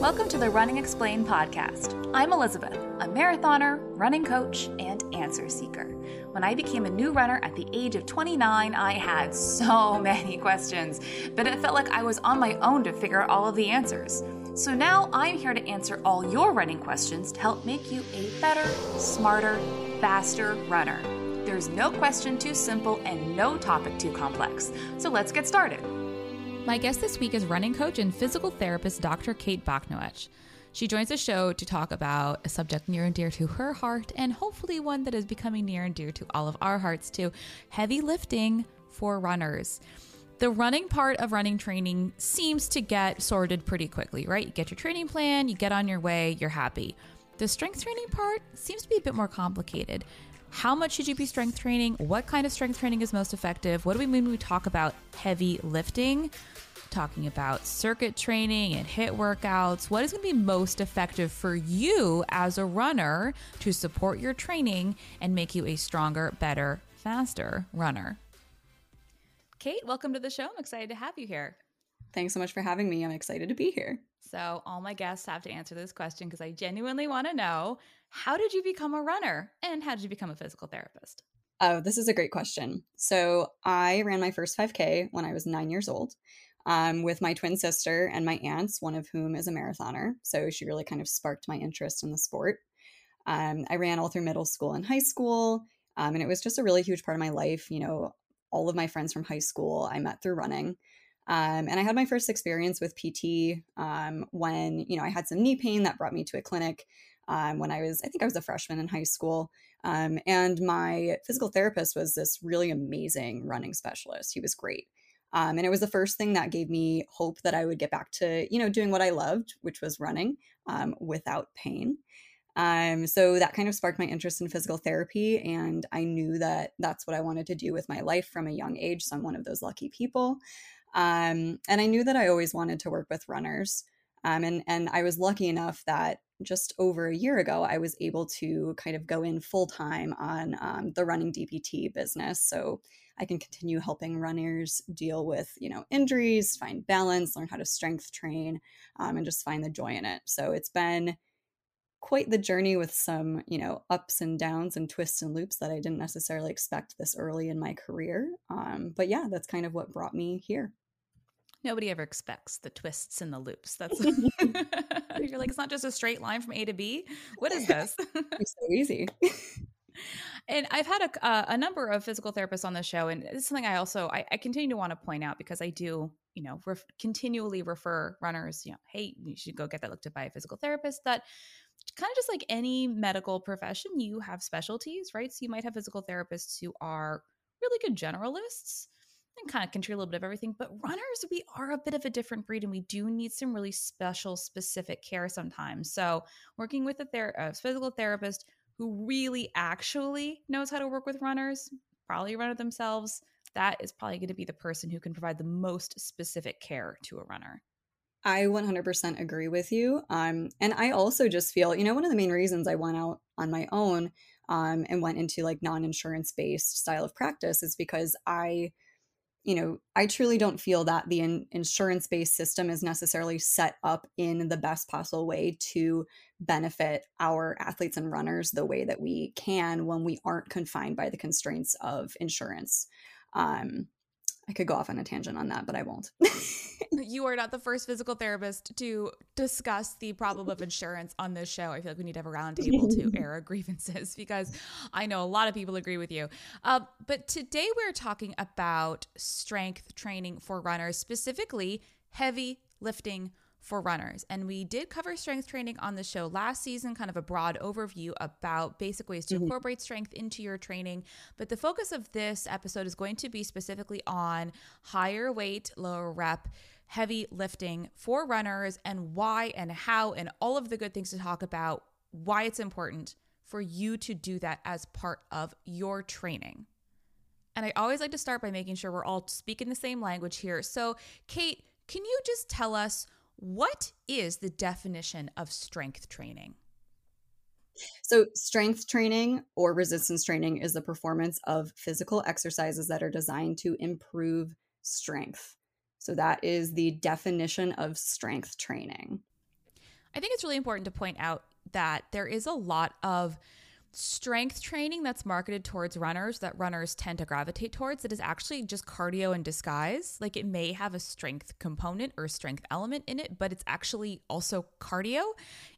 Welcome to the Running Explained podcast. I'm Elizabeth, a marathoner, running coach, and answer seeker. When I became a new runner at the age of 29, I had so many questions, but it felt like I was on my own to figure out all of the answers. So now I'm here to answer all your running questions to help make you a better, smarter, faster runner. There's no question too simple and no topic too complex. So let's get started. My guest this week is running coach and physical therapist Dr. Kate Bochnewetch. She joins the show to talk about a subject near and dear to her heart, and hopefully one that is becoming near and dear to all of our hearts too heavy lifting for runners. The running part of running training seems to get sorted pretty quickly, right? You get your training plan, you get on your way, you're happy. The strength training part seems to be a bit more complicated. How much should you be strength training? What kind of strength training is most effective? What do we mean when we talk about heavy lifting? Talking about circuit training and HIIT workouts. What is going to be most effective for you as a runner to support your training and make you a stronger, better, faster runner? Kate, welcome to the show. I'm excited to have you here. Thanks so much for having me. I'm excited to be here. So, all my guests have to answer this question because I genuinely want to know how did you become a runner and how did you become a physical therapist? Oh, this is a great question. So, I ran my first 5K when I was nine years old um, with my twin sister and my aunts, one of whom is a marathoner. So, she really kind of sparked my interest in the sport. Um, I ran all through middle school and high school, um, and it was just a really huge part of my life. You know, all of my friends from high school I met through running. Um, and I had my first experience with PT um, when, you know, I had some knee pain that brought me to a clinic um, when I was, I think I was a freshman in high school. And my physical therapist was this really amazing running specialist. He was great. Um, and it was the first thing that gave me hope that I would get back to, you know, doing what I loved, which was running um, without pain. Um, so that kind of sparked my interest in physical therapy. And I knew that that's what I wanted to do with my life from a young age. So I'm one of those lucky people. Um, and I knew that I always wanted to work with runners. Um, and, and I was lucky enough that just over a year ago, I was able to kind of go in full time on um, the running DPT business. So I can continue helping runners deal with, you know, injuries, find balance, learn how to strength train, um, and just find the joy in it. So it's been quite the journey with some, you know, ups and downs and twists and loops that I didn't necessarily expect this early in my career. Um, but yeah, that's kind of what brought me here. Nobody ever expects the twists and the loops. That's you're like, it's not just a straight line from A to B. What is this? it's so easy. and I've had a, uh, a number of physical therapists on the show, and it's something I also I, I continue to want to point out because I do, you know, ref- continually refer runners, you know, hey, you should go get that looked at by a physical therapist. That kind of just like any medical profession, you have specialties, right? So you might have physical therapists who are really good generalists and kind of can treat a little bit of everything. But runners, we are a bit of a different breed and we do need some really special, specific care sometimes. So, working with a, ther- a physical therapist who really actually knows how to work with runners, probably runner themselves, that is probably going to be the person who can provide the most specific care to a runner. I 100% agree with you. Um, and I also just feel, you know, one of the main reasons I went out on my own um, and went into like non insurance based style of practice is because I you know, I truly don't feel that the in- insurance based system is necessarily set up in the best possible way to benefit our athletes and runners the way that we can when we aren't confined by the constraints of insurance. Um, I could go off on a tangent on that, but I won't. you are not the first physical therapist to discuss the problem of insurance on this show. I feel like we need to have a roundtable to air our grievances because I know a lot of people agree with you. Uh, but today we're talking about strength training for runners, specifically heavy lifting for runners. And we did cover strength training on the show last season, kind of a broad overview about basic ways to mm-hmm. incorporate strength into your training. But the focus of this episode is going to be specifically on higher weight, lower rep, heavy lifting for runners and why and how and all of the good things to talk about, why it's important for you to do that as part of your training. And I always like to start by making sure we're all speaking the same language here. So, Kate, can you just tell us what is the definition of strength training? So, strength training or resistance training is the performance of physical exercises that are designed to improve strength. So, that is the definition of strength training. I think it's really important to point out that there is a lot of strength training that's marketed towards runners that runners tend to gravitate towards that is actually just cardio in disguise. Like it may have a strength component or strength element in it, but it's actually also cardio.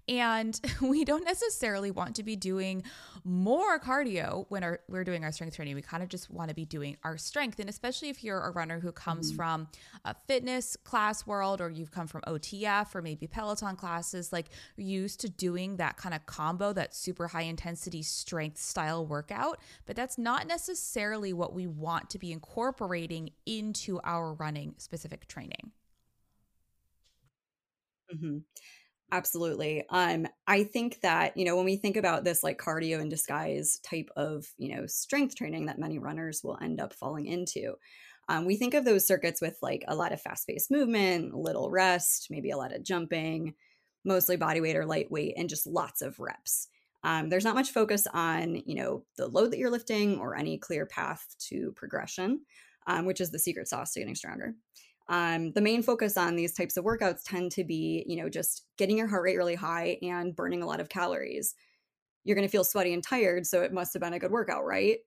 And we don't necessarily want to be doing more cardio when our, we're doing our strength training. We kind of just want to be doing our strength. And especially if you're a runner who comes mm-hmm. from a fitness class world or you've come from OTF or maybe Peloton classes, like used to doing that kind of combo, that super high intensity strength style workout. But that's not necessarily what we want to be incorporating into our running specific training. Mm-hmm. Absolutely. Um, I think that, you know, when we think about this like cardio in disguise type of, you know, strength training that many runners will end up falling into, um, we think of those circuits with like a lot of fast paced movement, little rest, maybe a lot of jumping, mostly body weight or lightweight, and just lots of reps. Um, there's not much focus on, you know, the load that you're lifting or any clear path to progression, um, which is the secret sauce to getting stronger um, the main focus on these types of workouts tend to be, you know, just getting your heart rate really high and burning a lot of calories. You're going to feel sweaty and tired, so it must have been a good workout, right?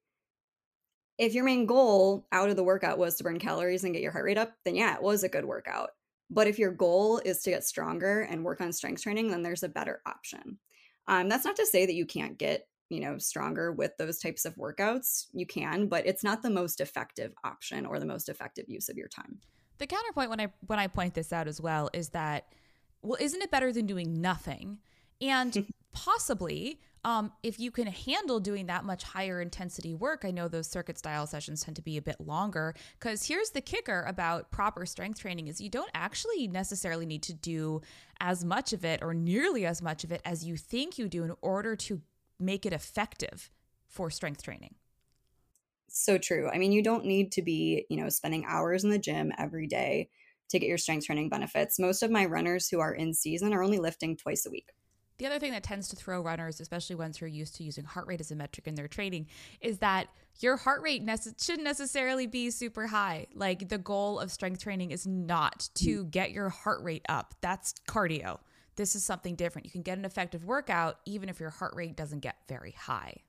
If your main goal out of the workout was to burn calories and get your heart rate up, then yeah, it was a good workout. But if your goal is to get stronger and work on strength training, then there's a better option. Um, that's not to say that you can't get you know stronger with those types of workouts you can but it's not the most effective option or the most effective use of your time the counterpoint when I when I point this out as well is that well, isn't it better than doing nothing? And possibly, um, if you can handle doing that much higher intensity work, I know those circuit style sessions tend to be a bit longer. Because here's the kicker about proper strength training: is you don't actually necessarily need to do as much of it or nearly as much of it as you think you do in order to make it effective for strength training so true. I mean, you don't need to be, you know, spending hours in the gym every day to get your strength training benefits. Most of my runners who are in season are only lifting twice a week. The other thing that tends to throw runners, especially ones who are used to using heart rate as a metric in their training, is that your heart rate nece- shouldn't necessarily be super high. Like the goal of strength training is not to mm. get your heart rate up. That's cardio. This is something different. You can get an effective workout even if your heart rate doesn't get very high.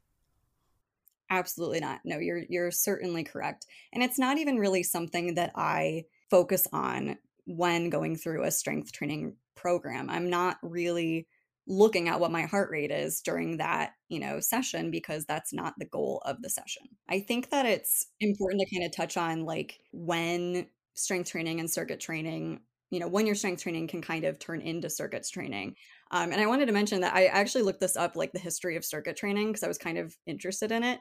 Absolutely not. No, you're you're certainly correct. And it's not even really something that I focus on when going through a strength training program. I'm not really looking at what my heart rate is during that, you know, session because that's not the goal of the session. I think that it's important to kind of touch on like when strength training and circuit training you know when your strength training can kind of turn into circuits training um, and i wanted to mention that i actually looked this up like the history of circuit training because i was kind of interested in it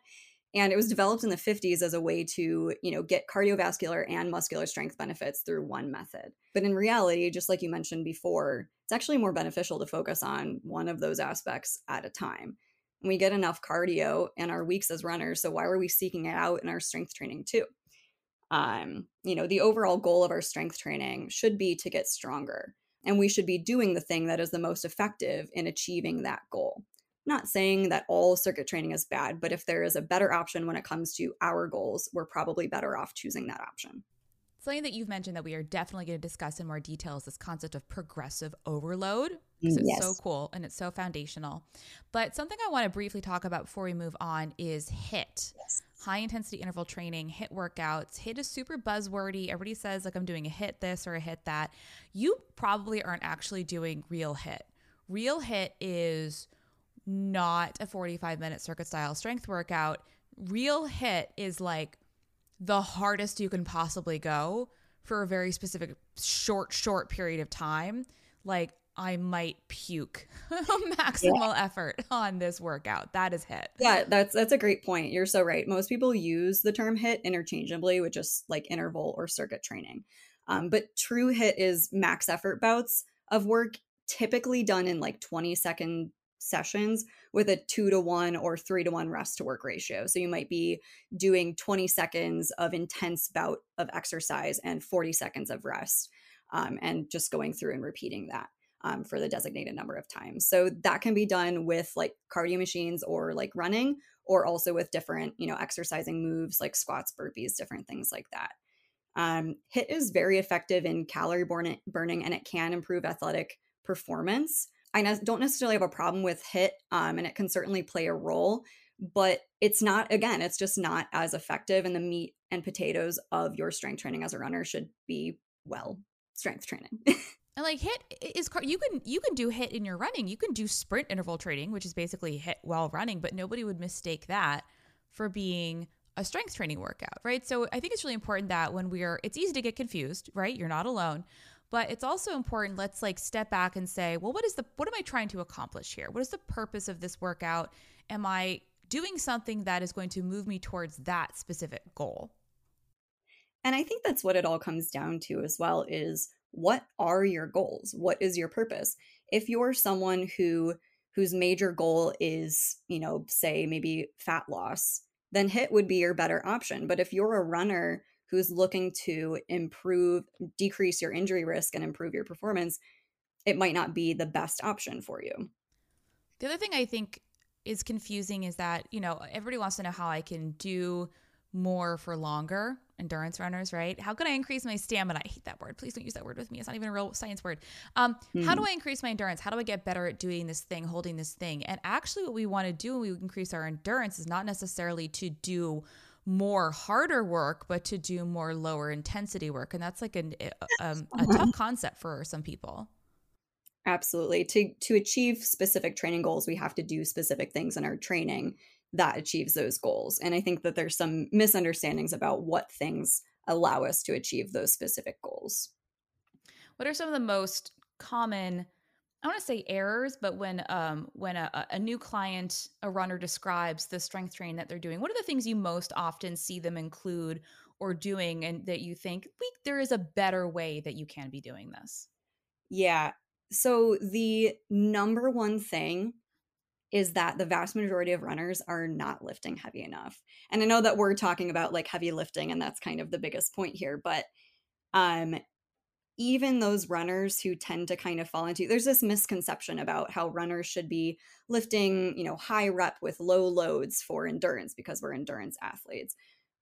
and it was developed in the 50s as a way to you know get cardiovascular and muscular strength benefits through one method. But in reality just like you mentioned before it's actually more beneficial to focus on one of those aspects at a time. And we get enough cardio in our weeks as runners so why were we seeking it out in our strength training too? Um, you know, the overall goal of our strength training should be to get stronger. And we should be doing the thing that is the most effective in achieving that goal. Not saying that all circuit training is bad, but if there is a better option when it comes to our goals, we're probably better off choosing that option. Something that you've mentioned that we are definitely going to discuss in more detail is this concept of progressive overload. Because mm, it's yes. so cool and it's so foundational. But something I want to briefly talk about before we move on is HIIT. Yes high intensity interval training, HIIT workouts. HIIT is super buzzwordy. Everybody says, like, I'm doing a HIIT this or a HIIT that. You probably aren't actually doing real HIIT. Real HIIT is not a 45 minute circuit style strength workout. Real HIIT is like the hardest you can possibly go for a very specific short, short period of time. Like I might puke maximal yeah. effort on this workout. That is HIIT. Yeah, that's that's a great point. You're so right. Most people use the term HIIT interchangeably with just like interval or circuit training. Um, but true HIIT is max effort bouts of work typically done in like 20 second sessions with a two to one or three to one rest to work ratio. So you might be doing 20 seconds of intense bout of exercise and 40 seconds of rest um, and just going through and repeating that um, for the designated number of times. So that can be done with like cardio machines or like running, or also with different, you know, exercising moves like squats, burpees, different things like that. Um, HIIT is very effective in calorie burning and it can improve athletic performance. I ne- don't necessarily have a problem with HIIT, um, and it can certainly play a role, but it's not, again, it's just not as effective. And the meat and potatoes of your strength training as a runner should be, well, strength training. And like HIIT is you can you can do HIIT in your running. You can do sprint interval training, which is basically HIIT while running, but nobody would mistake that for being a strength training workout, right? So I think it's really important that when we're it's easy to get confused, right? You're not alone. But it's also important let's like step back and say, well, what is the what am I trying to accomplish here? What is the purpose of this workout? Am I doing something that is going to move me towards that specific goal? And I think that's what it all comes down to as well is what are your goals? What is your purpose? If you're someone who whose major goal is, you know, say maybe fat loss, then HIIT would be your better option. But if you're a runner who's looking to improve, decrease your injury risk and improve your performance, it might not be the best option for you. The other thing I think is confusing is that, you know, everybody wants to know how I can do more for longer endurance runners right? How can i increase my stamina? I hate that word. Please don't use that word with me. It's not even a real science word. Um, mm. how do hmm. i increase my endurance? How do i get better at doing this thing holding this thing? And actually what we want to do when we increase our endurance is not necessarily to do more harder work but to do more lower intensity work. And that's like an, a, um, a tough concept for some people. Absolutely. To to achieve specific training goals we have to do specific things in our training that achieves those goals. And I think that there's some misunderstandings about what things allow us to achieve those specific goals. What are some of the most common I want to say errors, but when um, when a, a, new client, a runner describes the strength training that they're doing, what are the things you most often see them include or doing, and that you think there is a better way that you can be doing this? Yeah. So the number one thing is that the vast majority of runners are not lifting heavy enough. And I know that we're talking about like heavy lifting and that's kind of the biggest point here, but um even those runners who tend to kind of fall into there's this misconception about how runners should be lifting, you know, high rep with low loads for endurance because we're endurance athletes.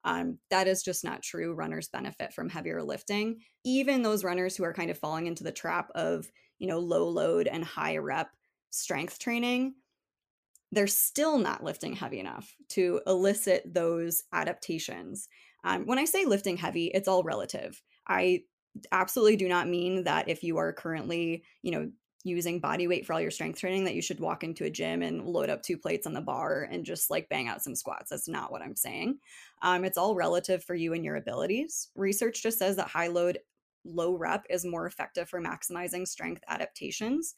Um, that is just not true. Runners benefit from heavier lifting. Even those runners who are kind of falling into the trap of, you know, low load and high rep strength training they're still not lifting heavy enough to elicit those adaptations. Um, when I say lifting heavy, it's all relative. I absolutely do not mean that if you are currently, you know, using body weight for all your strength training that you should walk into a gym and load up two plates on the bar and just like bang out some squats. That's not what I'm saying. Um, it's all relative for you and your abilities. Research just says that high load, low rep is more effective for maximizing strength adaptations.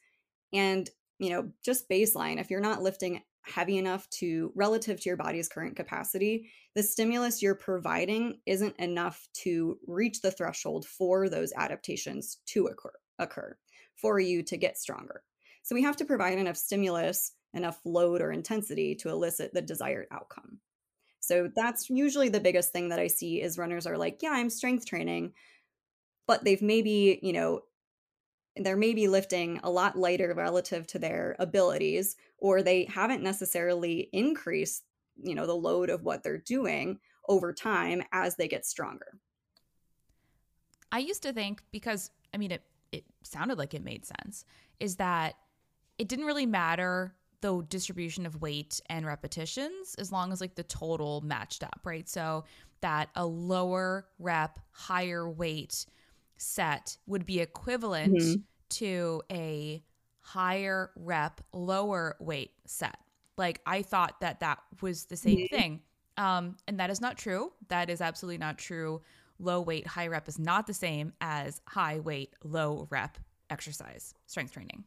And you know, just baseline, if you're not lifting heavy enough to relative to your body's current capacity, the stimulus you're providing isn't enough to reach the threshold for those adaptations to occur, occur for you to get stronger. So we have to provide enough stimulus, enough load or intensity to elicit the desired outcome. So that's usually the biggest thing that I see is runners are like, yeah, I'm strength training, but they've maybe, you know, they're maybe lifting a lot lighter relative to their abilities or they haven't necessarily increased you know the load of what they're doing over time as they get stronger. I used to think because i mean it it sounded like it made sense is that it didn't really matter the distribution of weight and repetitions as long as like the total matched up right? So that a lower rep higher weight set would be equivalent mm-hmm. to a higher rep, lower weight set. Like I thought that that was the same mm-hmm. thing. Um, and that is not true. That is absolutely not true. Low weight, high rep is not the same as high weight, low rep exercise, strength training.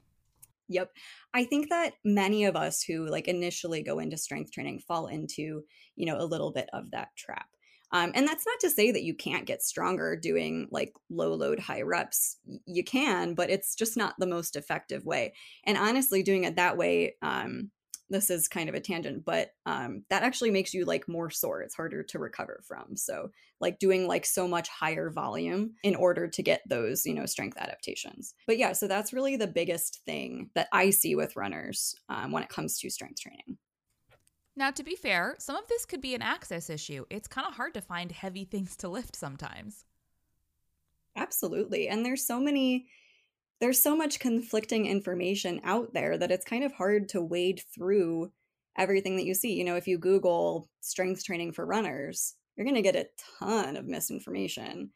Yep. I think that many of us who like initially go into strength training fall into, you know, a little bit of that trap. Um, and that's not to say that you can't get stronger doing like low load, high reps. You can, but it's just not the most effective way. And honestly, doing it that way, um, this is kind of a tangent, but um, that actually makes you like more sore. It's harder to recover from. So, like doing like so much higher volume in order to get those, you know, strength adaptations. But yeah, so that's really the biggest thing that I see with runners um, when it comes to strength training. Now, to be fair, some of this could be an access issue. It's kind of hard to find heavy things to lift sometimes. Absolutely. And there's so many there's so much conflicting information out there that it's kind of hard to wade through everything that you see. You know, if you Google strength training for runners, you're going to get a ton of misinformation.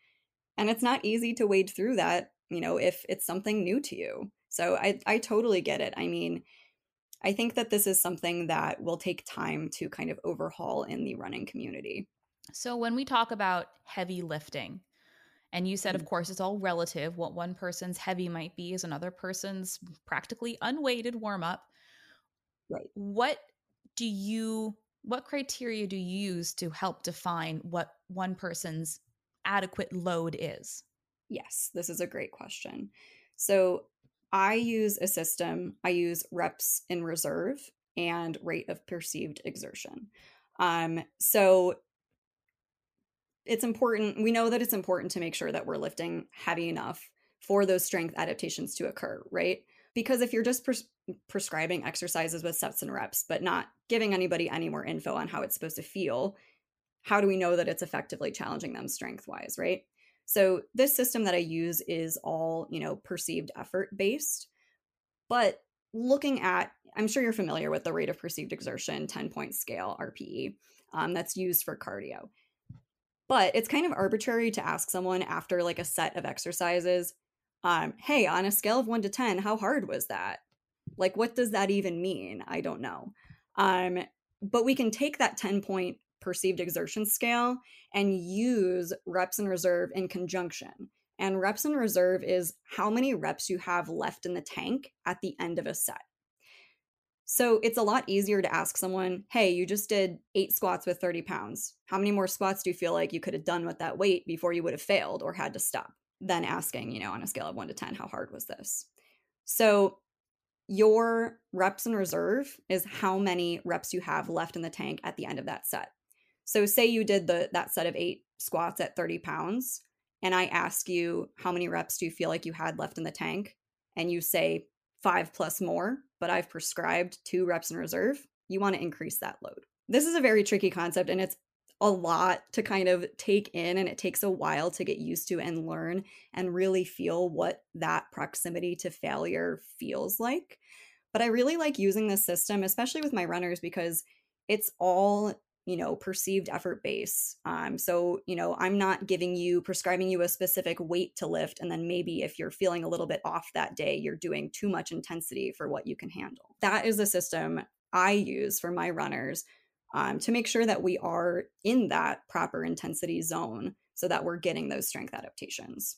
And it's not easy to wade through that, you know, if it's something new to you. So I, I totally get it. I mean, I think that this is something that will take time to kind of overhaul in the running community. So when we talk about heavy lifting, and you said, of mm-hmm. course, it's all relative. What one person's heavy might be is another person's practically unweighted warm up. Right. What do you, what criteria do you use to help define what one person's adequate load is? Yes, this is a great question. So I use a system, I use reps in reserve and rate of perceived exertion. Um, so it's important, we know that it's important to make sure that we're lifting heavy enough for those strength adaptations to occur, right? Because if you're just pres- prescribing exercises with sets and reps, but not giving anybody any more info on how it's supposed to feel, how do we know that it's effectively challenging them strength wise, right? So this system that I use is all, you know, perceived effort based. But looking at, I'm sure you're familiar with the rate of perceived exertion 10 point scale, RPE, um, that's used for cardio. But it's kind of arbitrary to ask someone after like a set of exercises, um, hey, on a scale of one to 10, how hard was that? Like, what does that even mean? I don't know. Um, but we can take that 10 point perceived exertion scale and use reps in reserve in conjunction. And reps in reserve is how many reps you have left in the tank at the end of a set. So it's a lot easier to ask someone, hey, you just did eight squats with 30 pounds. How many more squats do you feel like you could have done with that weight before you would have failed or had to stop? Than asking, you know, on a scale of one to 10, how hard was this? So your reps in reserve is how many reps you have left in the tank at the end of that set. So say you did the that set of eight squats at 30 pounds, and I ask you how many reps do you feel like you had left in the tank, and you say five plus more, but I've prescribed two reps in reserve, you want to increase that load. This is a very tricky concept and it's a lot to kind of take in and it takes a while to get used to and learn and really feel what that proximity to failure feels like. But I really like using this system, especially with my runners, because it's all you know perceived effort base um, so you know i'm not giving you prescribing you a specific weight to lift and then maybe if you're feeling a little bit off that day you're doing too much intensity for what you can handle that is a system i use for my runners um, to make sure that we are in that proper intensity zone so that we're getting those strength adaptations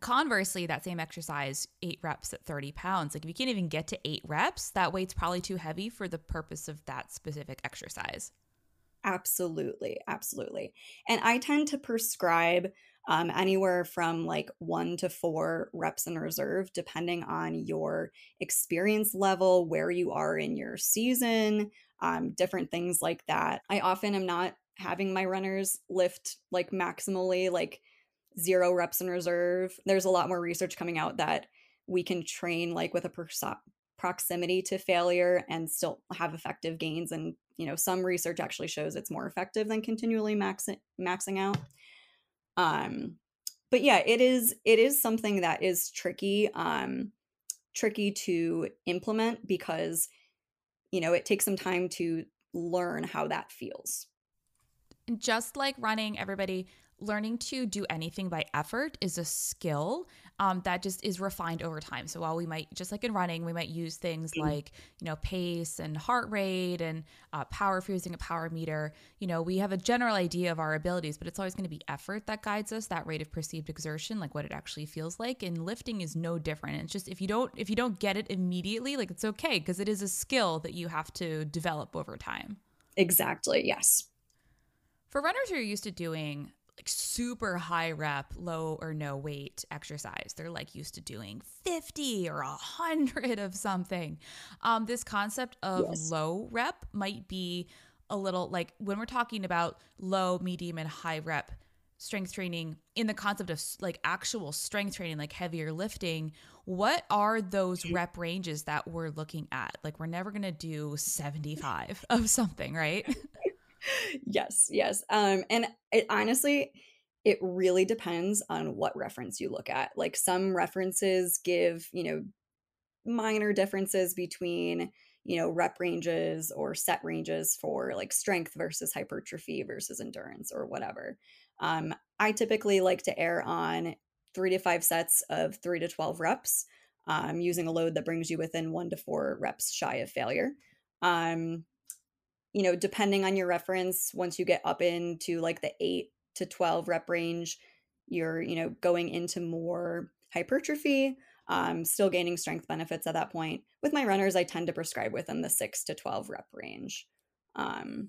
Conversely, that same exercise, eight reps at 30 pounds, like if you can't even get to eight reps, that weight's probably too heavy for the purpose of that specific exercise. Absolutely. Absolutely. And I tend to prescribe um, anywhere from like one to four reps in reserve, depending on your experience level, where you are in your season, um, different things like that. I often am not having my runners lift like maximally, like zero reps in reserve. There's a lot more research coming out that we can train like with a proximity to failure and still have effective gains and you know some research actually shows it's more effective than continually maxing maxing out. Um but yeah it is it is something that is tricky um tricky to implement because you know it takes some time to learn how that feels. Just like running everybody learning to do anything by effort is a skill um, that just is refined over time. So while we might, just like in running, we might use things mm-hmm. like, you know, pace and heart rate and uh, power if you're using a power meter, you know, we have a general idea of our abilities, but it's always going to be effort that guides us, that rate of perceived exertion, like what it actually feels like. And lifting is no different. It's just if you don't, if you don't get it immediately, like it's okay because it is a skill that you have to develop over time. Exactly. Yes. For runners who are used to doing like super high rep, low or no weight exercise. They're like used to doing 50 or 100 of something. Um, this concept of yes. low rep might be a little like when we're talking about low, medium, and high rep strength training in the concept of like actual strength training, like heavier lifting, what are those rep ranges that we're looking at? Like, we're never going to do 75 of something, right? yes, yes. Um, and it honestly, it really depends on what reference you look at. Like some references give, you know, minor differences between, you know, rep ranges or set ranges for like strength versus hypertrophy versus endurance or whatever. Um, I typically like to err on three to five sets of three to 12 reps um, using a load that brings you within one to four reps shy of failure. Um, you know, depending on your reference, once you get up into like the eight to 12 rep range, you're, you know, going into more hypertrophy, um, still gaining strength benefits at that point. With my runners, I tend to prescribe within the six to 12 rep range. Um,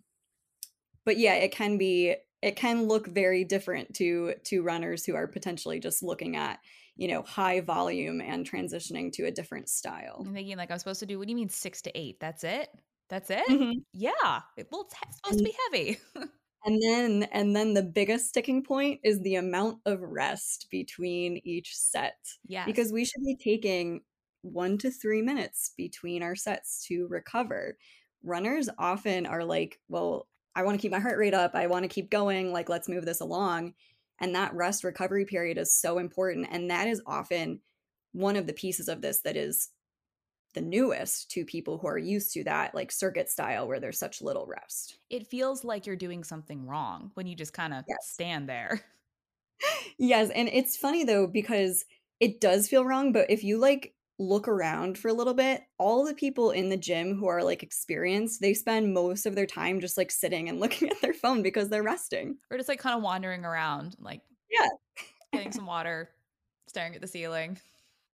but yeah, it can be, it can look very different to to runners who are potentially just looking at you know high volume and transitioning to a different style. I'm thinking like I'm supposed to do. What do you mean six to eight? That's it. That's it. Mm-hmm. Yeah. Well, it's supposed and, to be heavy. and then and then the biggest sticking point is the amount of rest between each set. Yeah. Because we should be taking one to three minutes between our sets to recover. Runners often are like, well, I want to keep my heart rate up. I want to keep going. Like, let's move this along. And that rest recovery period is so important. And that is often one of the pieces of this that is the newest to people who are used to that like circuit style where there's such little rest. It feels like you're doing something wrong when you just kind of yes. stand there. yes, and it's funny though because it does feel wrong, but if you like look around for a little bit, all the people in the gym who are like experienced, they spend most of their time just like sitting and looking at their phone because they're resting. Or just like kind of wandering around, like yeah, getting some water, staring at the ceiling.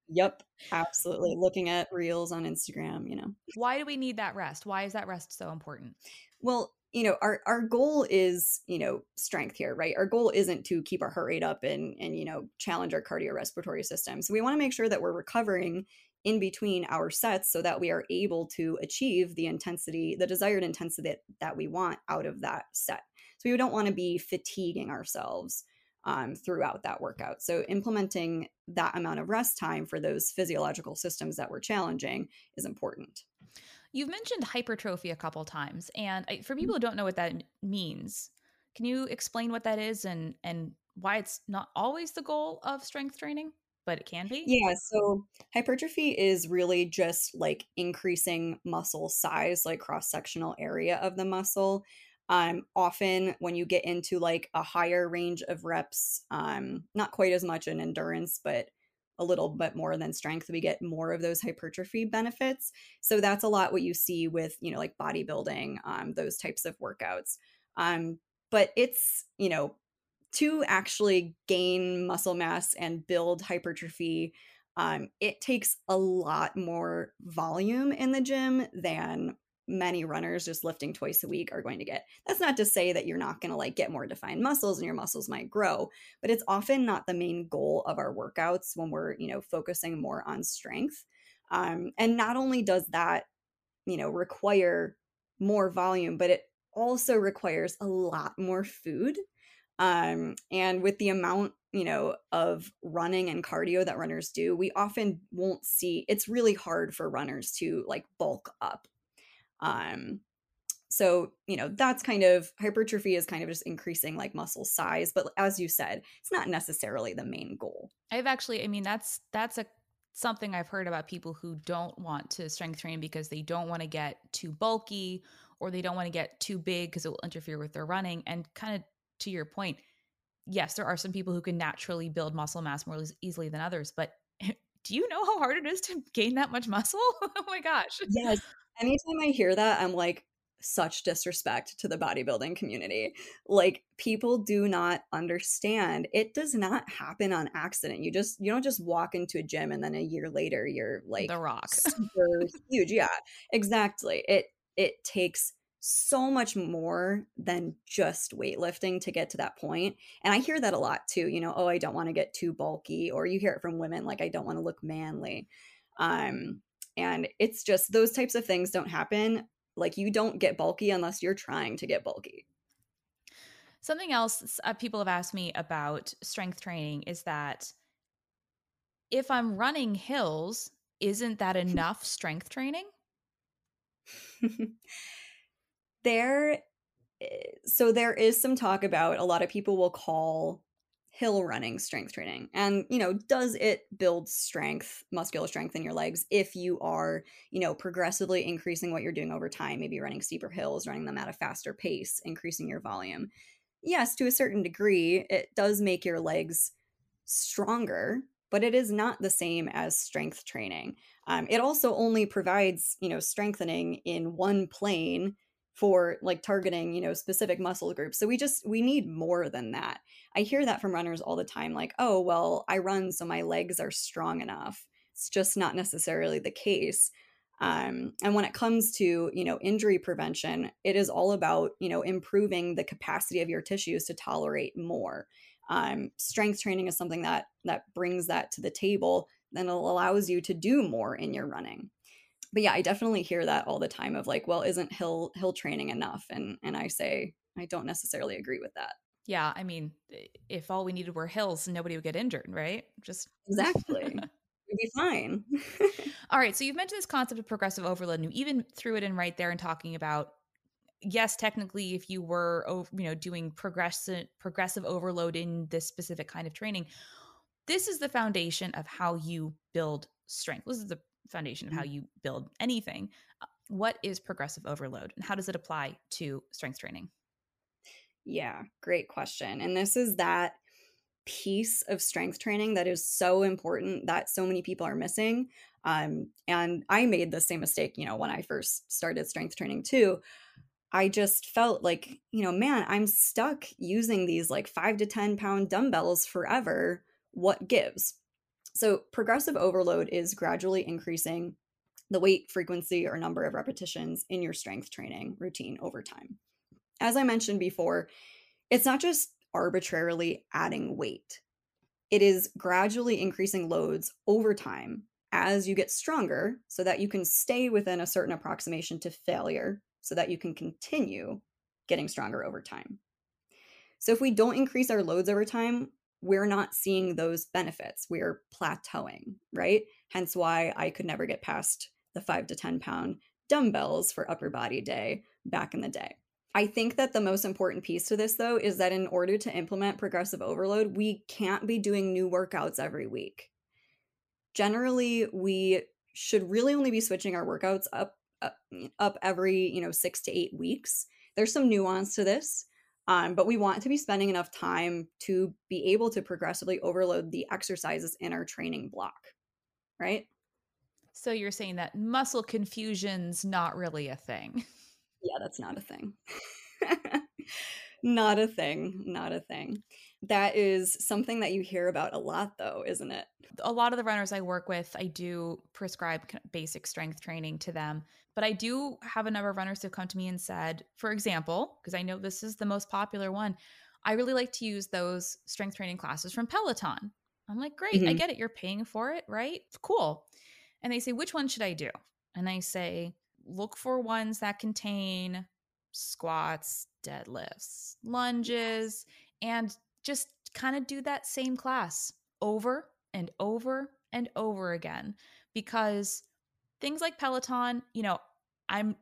Yep, absolutely. Looking at reels on Instagram, you know. Why do we need that rest? Why is that rest so important? Well, you know, our our goal is, you know, strength here, right? Our goal isn't to keep our heart rate up and and you know, challenge our cardiorespiratory system. So we want to make sure that we're recovering in between our sets so that we are able to achieve the intensity, the desired intensity that, that we want out of that set. So we don't want to be fatiguing ourselves um, throughout that workout. So, implementing that amount of rest time for those physiological systems that we're challenging is important. You've mentioned hypertrophy a couple times, and for people who don't know what that means, can you explain what that is and and why it's not always the goal of strength training, but it can be? Yeah, so hypertrophy is really just like increasing muscle size, like cross sectional area of the muscle um, often when you get into like a higher range of reps, um, not quite as much in endurance, but a little bit more than strength, we get more of those hypertrophy benefits. So that's a lot what you see with, you know, like bodybuilding, um, those types of workouts. Um, but it's, you know, to actually gain muscle mass and build hypertrophy, um, it takes a lot more volume in the gym than many runners just lifting twice a week are going to get. That's not to say that you're not going to like get more defined muscles and your muscles might grow, but it's often not the main goal of our workouts when we're, you know, focusing more on strength. Um, and not only does that, you know, require more volume, but it also requires a lot more food. Um, and with the amount, you know, of running and cardio that runners do, we often won't see it's really hard for runners to like bulk up um, so, you know, that's kind of hypertrophy is kind of just increasing like muscle size, but as you said, it's not necessarily the main goal. I've actually, I mean, that's that's a something I've heard about people who don't want to strength train because they don't want to get too bulky or they don't want to get too big because it will interfere with their running. And kind of to your point, yes, there are some people who can naturally build muscle mass more easily than others, but do you know how hard it is to gain that much muscle? oh my gosh. Yes. Anytime I hear that, I'm like, such disrespect to the bodybuilding community. Like people do not understand. It does not happen on accident. You just you don't just walk into a gym and then a year later you're like the rock. super huge. Yeah. Exactly. It it takes so much more than just weightlifting to get to that point. And I hear that a lot too, you know, oh, I don't want to get too bulky or you hear it from women like I don't want to look manly. Um and it's just those types of things don't happen. Like you don't get bulky unless you're trying to get bulky. Something else uh, people have asked me about strength training is that if I'm running hills, isn't that enough strength training? there eh, so there is some talk about a lot of people will call hill running strength training and you know does it build strength muscular strength in your legs if you are you know progressively increasing what you're doing over time maybe running steeper hills running them at a faster pace increasing your volume? Yes to a certain degree it does make your legs stronger but it is not the same as strength training. Um, it also only provides you know strengthening in one plane for like targeting you know specific muscle groups so we just we need more than that. I hear that from runners all the time like oh well i run so my legs are strong enough. It's just not necessarily the case. Um, and when it comes to you know injury prevention it is all about you know improving the capacity of your tissues to tolerate more. Um, strength training is something that that brings that to the table and allows you to do more in your running but yeah, I definitely hear that all the time of like, well, isn't hill hill training enough? And and I say I don't necessarily agree with that. Yeah, I mean, if all we needed were hills, nobody would get injured, right? Just exactly. We'd be fine. all right. So you've mentioned this concept of progressive overload, and you even threw it in right there and talking about yes, technically, if you were you know doing progressive progressive overload in this specific kind of training, this is the foundation of how you build strength. This is the foundation of how mm-hmm. you build anything. Uh, what is progressive overload and how does it apply to strength training? Yeah, great question. And this is that piece of strength training that is so important that so many people are missing. Um, and I made the same mistake, you know, when I first started strength training too. I just felt like, you know, man, I'm stuck using these like five to 10 pound dumbbells forever. What gives? So, progressive overload is gradually increasing the weight, frequency, or number of repetitions in your strength training routine over time. As I mentioned before, it's not just arbitrarily adding weight, it is gradually increasing loads over time as you get stronger so that you can stay within a certain approximation to failure so that you can continue getting stronger over time. So, if we don't increase our loads over time, we're not seeing those benefits. We're plateauing, right? Hence why I could never get past the five to 10 pound dumbbells for upper body day back in the day. I think that the most important piece to this, though, is that in order to implement progressive overload, we can't be doing new workouts every week. Generally, we should really only be switching our workouts up, up, up every, you know, six to eight weeks. There's some nuance to this. Um, but we want to be spending enough time to be able to progressively overload the exercises in our training block, right? So you're saying that muscle confusion's not really a thing. Yeah, that's not a thing. not a thing. Not a thing. That is something that you hear about a lot, though, isn't it? A lot of the runners I work with, I do prescribe basic strength training to them. But I do have a number of runners who have come to me and said, for example, because I know this is the most popular one, I really like to use those strength training classes from Peloton. I'm like, great, mm-hmm. I get it. You're paying for it, right? Cool. And they say, which one should I do? And I say, look for ones that contain squats, deadlifts, lunges, and just kind of do that same class over and over and over again because things like Peloton, you know, I'm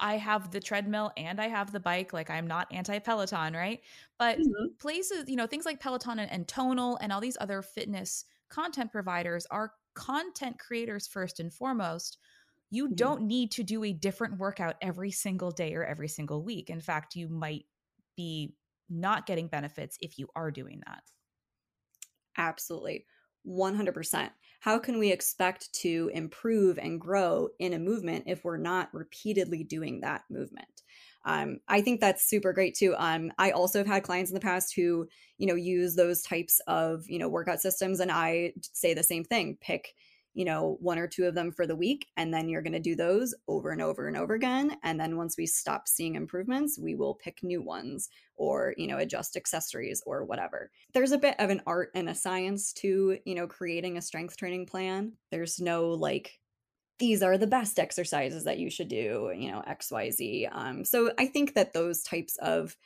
I have the treadmill and I have the bike. Like I'm not anti Peloton, right? But mm-hmm. places, you know, things like Peloton and, and Tonal and all these other fitness content providers are content creators first and foremost. You mm-hmm. don't need to do a different workout every single day or every single week. In fact, you might be not getting benefits if you are doing that. Absolutely. 100%. How can we expect to improve and grow in a movement if we're not repeatedly doing that movement? Um, I think that's super great too. Um, I also have had clients in the past who, you know, use those types of, you know, workout systems, and I say the same thing: pick you know, one or two of them for the week. And then you're going to do those over and over and over again. And then once we stop seeing improvements, we will pick new ones or, you know, adjust accessories or whatever. There's a bit of an art and a science to, you know, creating a strength training plan. There's no like, these are the best exercises that you should do, you know, XYZ. Um, so I think that those types of,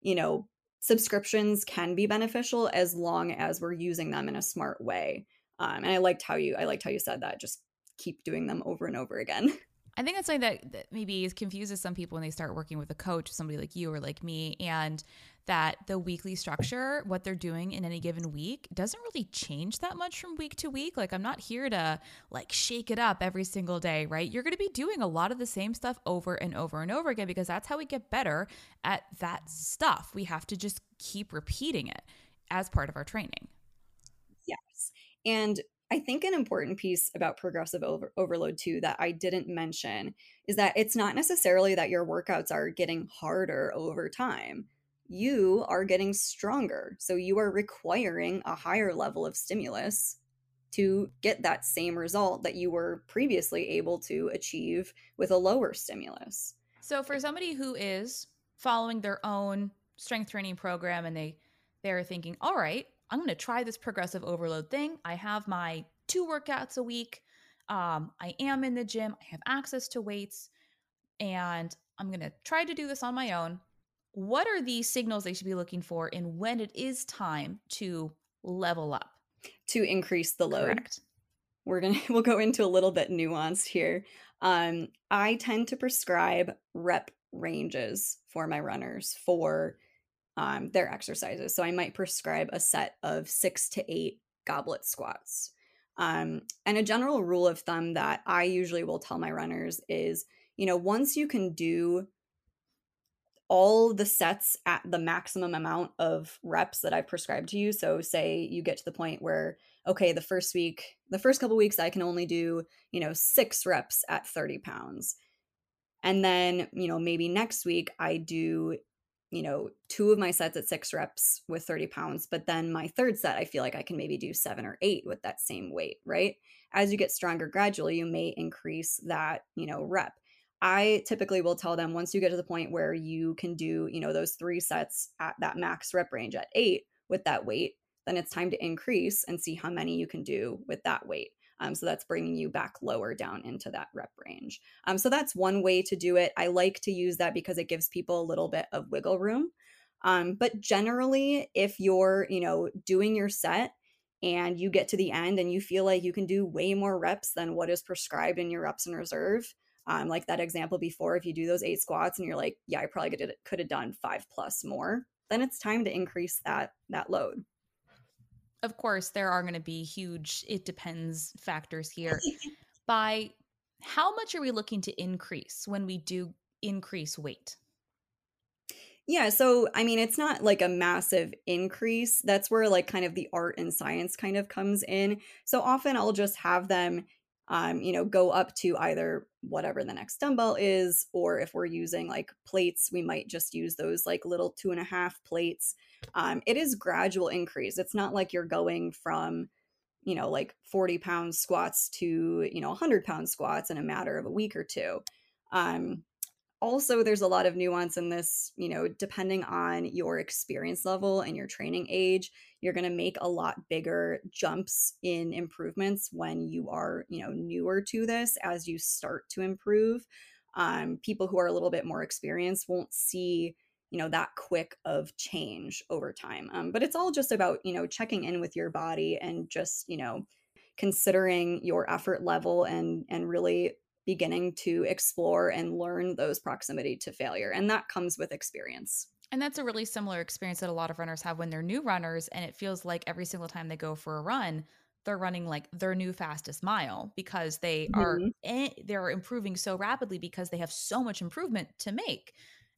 you know, subscriptions can be beneficial as long as we're using them in a smart way um, and I liked how you I liked how you said that. Just keep doing them over and over again. I think that's something that, that maybe confuses some people when they start working with a coach, somebody like you or like me, and that the weekly structure, what they're doing in any given week, doesn't really change that much from week to week. Like, I'm not here to like shake it up every single day, right? You're going to be doing a lot of the same stuff over and over and over again because that's how we get better at that stuff. We have to just keep repeating it as part of our training. And I think an important piece about progressive over- overload too that I didn't mention is that it's not necessarily that your workouts are getting harder over time you are getting stronger. So you are requiring a higher level of stimulus to get that same result that you were previously able to achieve with a lower stimulus. So for somebody who is following their own strength training program and they they're thinking, "All right, I'm going to try this progressive overload thing. I have my two workouts a week. Um, I am in the gym. I have access to weights, and I'm going to try to do this on my own what are the signals they should be looking for and when it is time to level up to increase the load Correct. we're gonna we'll go into a little bit nuanced here um i tend to prescribe rep ranges for my runners for um their exercises so i might prescribe a set of six to eight goblet squats um and a general rule of thumb that i usually will tell my runners is you know once you can do all the sets at the maximum amount of reps that I've prescribed to you. So, say you get to the point where, okay, the first week, the first couple weeks, I can only do, you know, six reps at 30 pounds. And then, you know, maybe next week I do, you know, two of my sets at six reps with 30 pounds. But then my third set, I feel like I can maybe do seven or eight with that same weight, right? As you get stronger gradually, you may increase that, you know, rep. I typically will tell them once you get to the point where you can do, you know, those three sets at that max rep range at eight with that weight, then it's time to increase and see how many you can do with that weight. Um, so that's bringing you back lower down into that rep range. Um, so that's one way to do it. I like to use that because it gives people a little bit of wiggle room. Um, but generally, if you're, you know, doing your set and you get to the end and you feel like you can do way more reps than what is prescribed in your reps and reserve, um, like that example before, if you do those eight squats and you're like, yeah, I probably could have done five plus more, then it's time to increase that that load. Of course, there are going to be huge it depends factors here. By how much are we looking to increase when we do increase weight? Yeah, so I mean, it's not like a massive increase. That's where like kind of the art and science kind of comes in. So often I'll just have them um, you know, go up to either whatever the next dumbbell is, or if we're using like plates, we might just use those like little two and a half plates. Um, it is gradual increase. It's not like you're going from, you know, like 40 pound squats to, you know, 100 pound squats in a matter of a week or two. Um, also there's a lot of nuance in this you know depending on your experience level and your training age you're going to make a lot bigger jumps in improvements when you are you know newer to this as you start to improve. Um, people who are a little bit more experienced won't see you know that quick of change over time. Um, but it's all just about you know checking in with your body and just you know considering your effort level and and really beginning to explore and learn those proximity to failure. And that comes with experience. And that's a really similar experience that a lot of runners have when they're new runners. And it feels like every single time they go for a run, they're running like their new fastest mile because they mm-hmm. are they're improving so rapidly because they have so much improvement to make.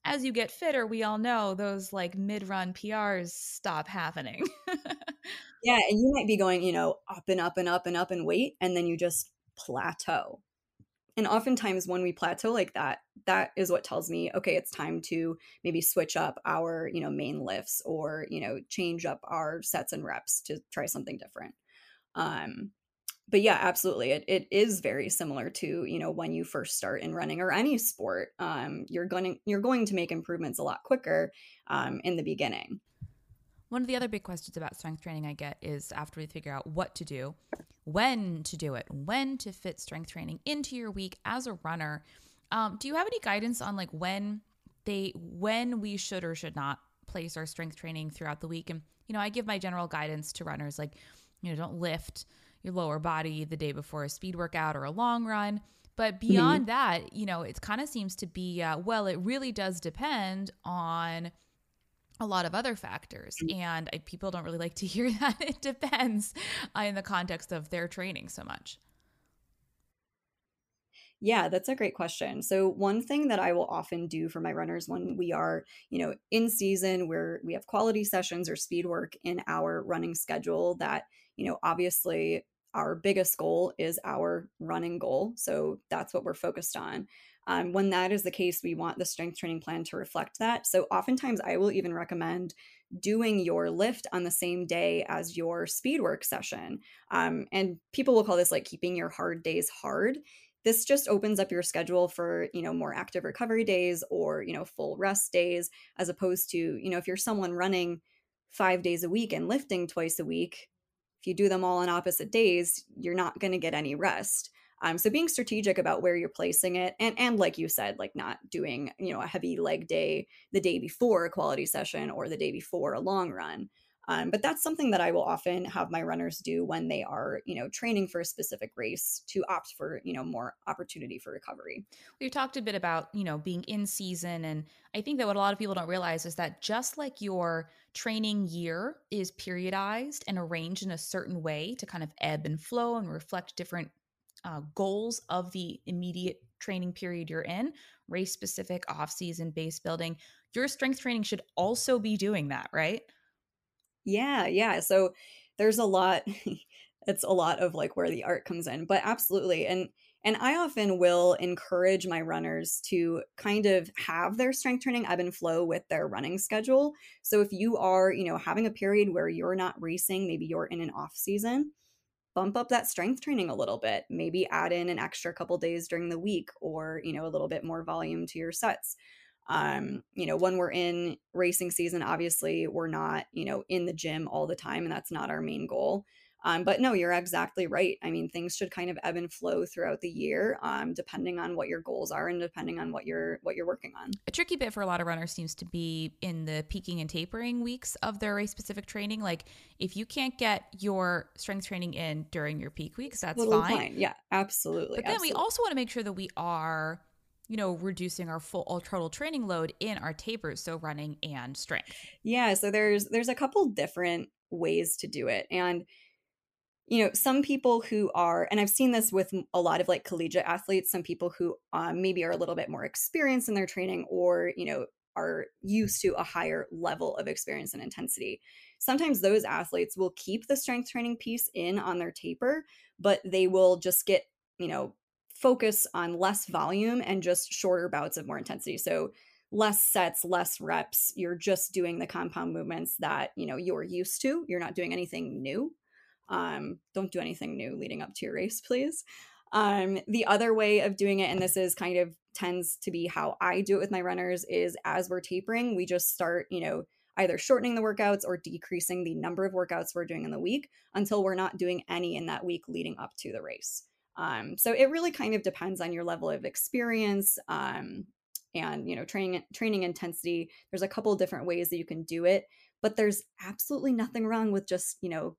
As you get fitter, we all know those like mid-run PRs stop happening. yeah, and you might be going, you know, up and up and up and up and weight and then you just plateau and oftentimes when we plateau like that that is what tells me okay it's time to maybe switch up our you know main lifts or you know change up our sets and reps to try something different. Um but yeah absolutely it, it is very similar to you know when you first start in running or any sport um you're going to you're going to make improvements a lot quicker um in the beginning one of the other big questions about strength training I get is after we figure out what to do, when to do it, when to fit strength training into your week as a runner. Um, do you have any guidance on like when they when we should or should not place our strength training throughout the week? And you know, I give my general guidance to runners like, you know, don't lift your lower body the day before a speed workout or a long run. But Mm-hmm. beyond that, you know, it kind of seems to be, uh, well, it really does depend on a lot of other factors. Mm-hmm. And I, people don't really like to hear that it depends uh, in the context of their training so much. Yeah, that's a great question. So one thing that I will often do for my runners when we are, you know, in season where we have quality sessions or speed work in our running schedule that, you know, obviously our biggest goal is our running goal. So that's what we're focused on. Um, when that is the case, we want the strength training plan to reflect that. So oftentimes I will even recommend doing your lift on the same day as your speed work session. Um, and people will call this like keeping your hard days hard this just opens up your schedule for you know more active recovery days or you know full rest days as opposed to you know if you're someone running five days a week and lifting twice a week if you do them all on opposite days you're not going to get any rest um, so being strategic about where you're placing it and and like you said like not doing you know a heavy leg day the day before a quality session or the day before a long run um, but that's something that I will often have my runners do when they are, you know, training for a specific race to opt for, you know, more opportunity for recovery. We've talked a bit about, you know, being in season. And I think that what a lot of people don't realize is that just like your training year is periodized and arranged in a certain way to kind of ebb and flow and reflect different uh, goals of the immediate training period you're in, race specific, off season, base building, your strength training should also be doing that, right? Yeah, yeah. So there's a lot it's a lot of like where the art comes in, but absolutely. And and I often will encourage my runners to kind of have their strength training ebb and flow with their running schedule. So if you are, you know, having a period where you're not racing, maybe you're in an off season, bump up that strength training a little bit. Maybe add in an extra couple days during the week or, you know, a little bit more volume to your sets um you know when we're in racing season obviously we're not you know in the gym all the time and that's not our main goal um, but no you're exactly right i mean things should kind of ebb and flow throughout the year um, depending on what your goals are and depending on what you're what you're working on A tricky bit for a lot of runners seems to be in the peaking and tapering weeks of their race specific training. Like if you can't get your strength training in during your peak weeks, that's Totally fine. yeah absolutely But then absolutely. we also want to make sure that we are, you know, reducing our full our total training load in our tapers, so running and strength. Yeah, so there's there's a couple different ways to do it. And you know, some people who are and I've seen this with a lot of like collegiate athletes, some people who um, maybe are a little bit more experienced in their training or, you know, are used to a higher level of experience and intensity. Sometimes those athletes will keep the strength training piece in on their taper, but they will just get, you know, focus on less volume and just shorter bouts of more intensity. So less sets, less reps. You're just doing the compound movements that, you know, you're used to. You're not doing anything new. Um, don't do anything new leading up to your race, please. Um, the other way of doing it, and this is kind of tends to be how I do it with my runners, is as we're tapering, we just start, you know, either shortening the workouts or decreasing the number of workouts we're doing in the week until we're not doing any in that week leading up to the race. Um, so it really kind of depends on your level of experience um, and you know training training intensity. There's a couple different ways that you can do it, but there's absolutely nothing wrong with just you know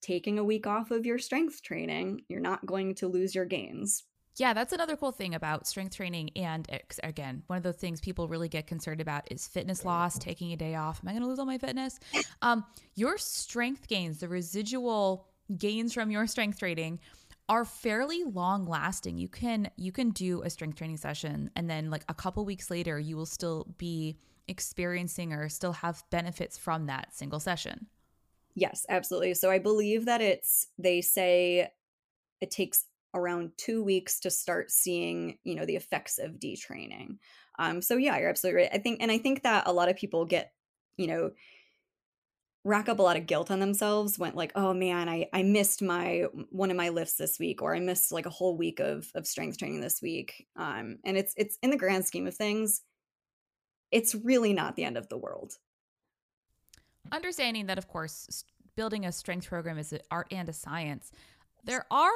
taking a week off of your strength training. You're not going to lose your gains. Yeah, that's another cool thing about strength training. And again, one of the things people really get concerned about is fitness loss, taking a day off. Am I going to lose all my fitness? Um, your strength gains, the residual gains from your strength training, are fairly long lasting. You can you can do a strength training session, and then like a couple weeks later, you will still be experiencing or still have benefits from that single session. Yes, absolutely. So I believe that it's they say it takes around two weeks to start seeing you know the effects of detraining. Um, so yeah, you're absolutely right. I think, and I think that a lot of people get you know rack up a lot of guilt on themselves when like oh man i i missed my one of my lifts this week or i missed like a whole week of of strength training this week um and it's it's in the grand scheme of things it's really not the end of the world understanding that of course building a strength program is an art and a science there are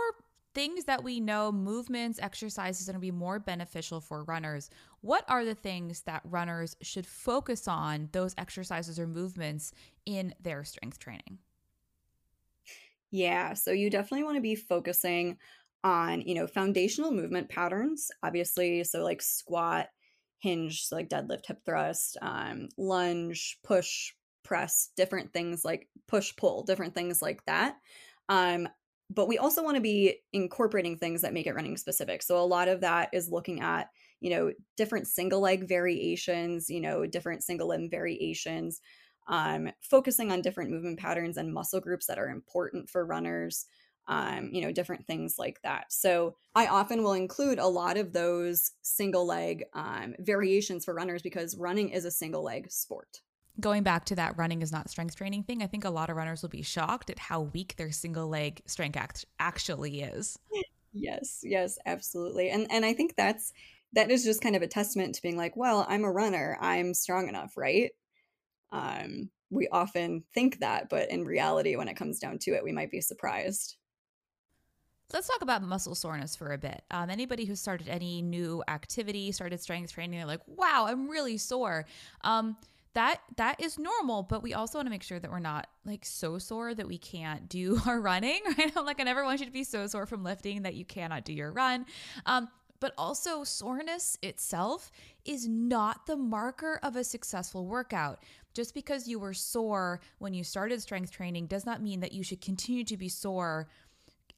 things that we know movements exercises are going to be more beneficial for runners what are the things that runners should focus on those exercises or movements in their strength training Yeah, so you definitely want to be focusing on, you know, foundational movement patterns, obviously. So, like squat, hinge, so like deadlift, hip thrust, um, lunge, push, press, different things like push, pull, different things like that. Um, but we also want to be incorporating things that make it running specific. So, a lot of that is looking at, you know, different single leg variations, you know, different single limb variations, um, focusing on different movement patterns and muscle groups that are important for runners um, you know, different things like that. So I often will include a lot of those single leg um, variations for runners because running is a single leg sport. Going back to that running is not strength training thing, I think a lot of runners will be shocked at how weak their single leg strength act actually is. Yes, yes, absolutely. And and I think that's that is just kind of a testament to being like, well, I'm a runner, I'm strong enough, right? Um, we often think that, but in reality, when it comes down to it, we might be surprised. Let's talk about muscle soreness for a bit. Um, anybody who started any new activity, started strength training, they're like, "Wow, I'm really sore." Um, that that is normal, but we also want to make sure that we're not like so sore that we can't do our running. Right? I'm like, I never want you to be so sore from lifting that you cannot do your run. Um, but also, soreness itself is not the marker of a successful workout. Just because you were sore when you started strength training does not mean that you should continue to be sore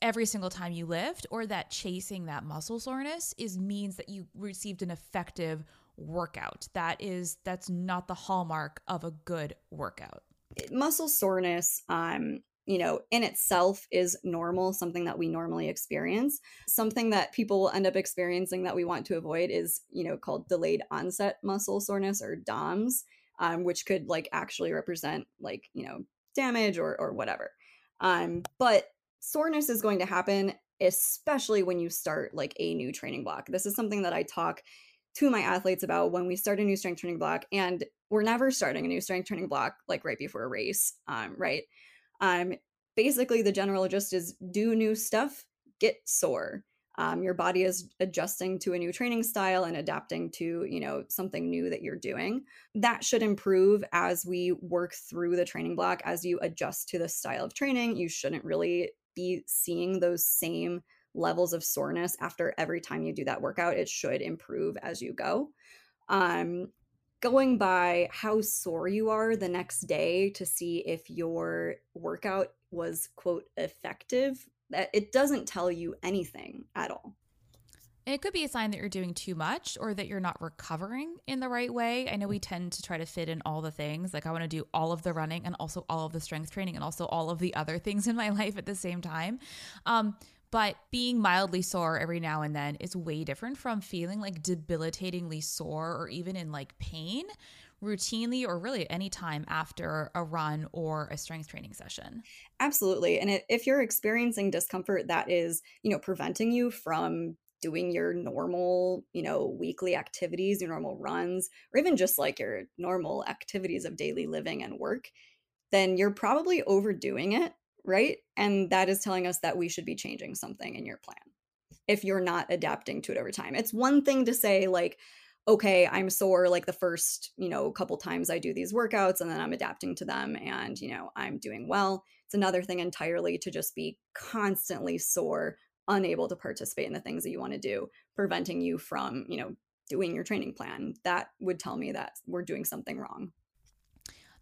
every single time you lift or that chasing that muscle soreness is means that you received an effective workout. That is that's not the hallmark of a good workout. Muscle soreness um you know, in itself is normal, something that we normally experience. Something that people will end up experiencing that we want to avoid is, you know, called delayed onset muscle soreness or DOMS, um, which could like actually represent like, you know, damage or or whatever. Um, but soreness is going to happen, especially when you start like a new training block. This is something that I talk to my athletes about when we start a new strength training block. And we're never starting a new strength training block like right before a race, um, right? Um, basically, the general gist is do new stuff, get sore. Um, your body is adjusting to a new training style and adapting to you know something new that you're doing that should improve as we work through the training block as you adjust to the style of training you shouldn't really be seeing those same levels of soreness after every time you do that workout. It should improve as you go. Um, going by how sore you are the next day to see if your workout was quote effective that it doesn't tell you anything at all it could be a sign that you're doing too much or that you're not recovering in the right way. I know we tend to try to fit in all the things. Like, I want to do all of the running and also all of the strength training and also all of the other things in my life at the same time. Um, but being mildly sore every now and then is way different from feeling like debilitatingly sore or even in like pain routinely or really any time after a run or a strength training session. Absolutely. And if you're experiencing discomfort that is, you know, preventing you from doing your normal, you know, weekly activities, your normal runs, or even just like your normal activities of daily living and work, then you're probably overdoing it, right? And that is telling us that we should be changing something in your plan if you're not adapting to it over time. It's one thing to say, like, okay, I'm sore like the first, you know, couple times I do these workouts and then I'm adapting to them and, you know, I'm doing well. It's another thing entirely to just be constantly sore unable to participate in the things that you want to do, preventing you from, you know, doing your training plan. That would tell me that we're doing something wrong.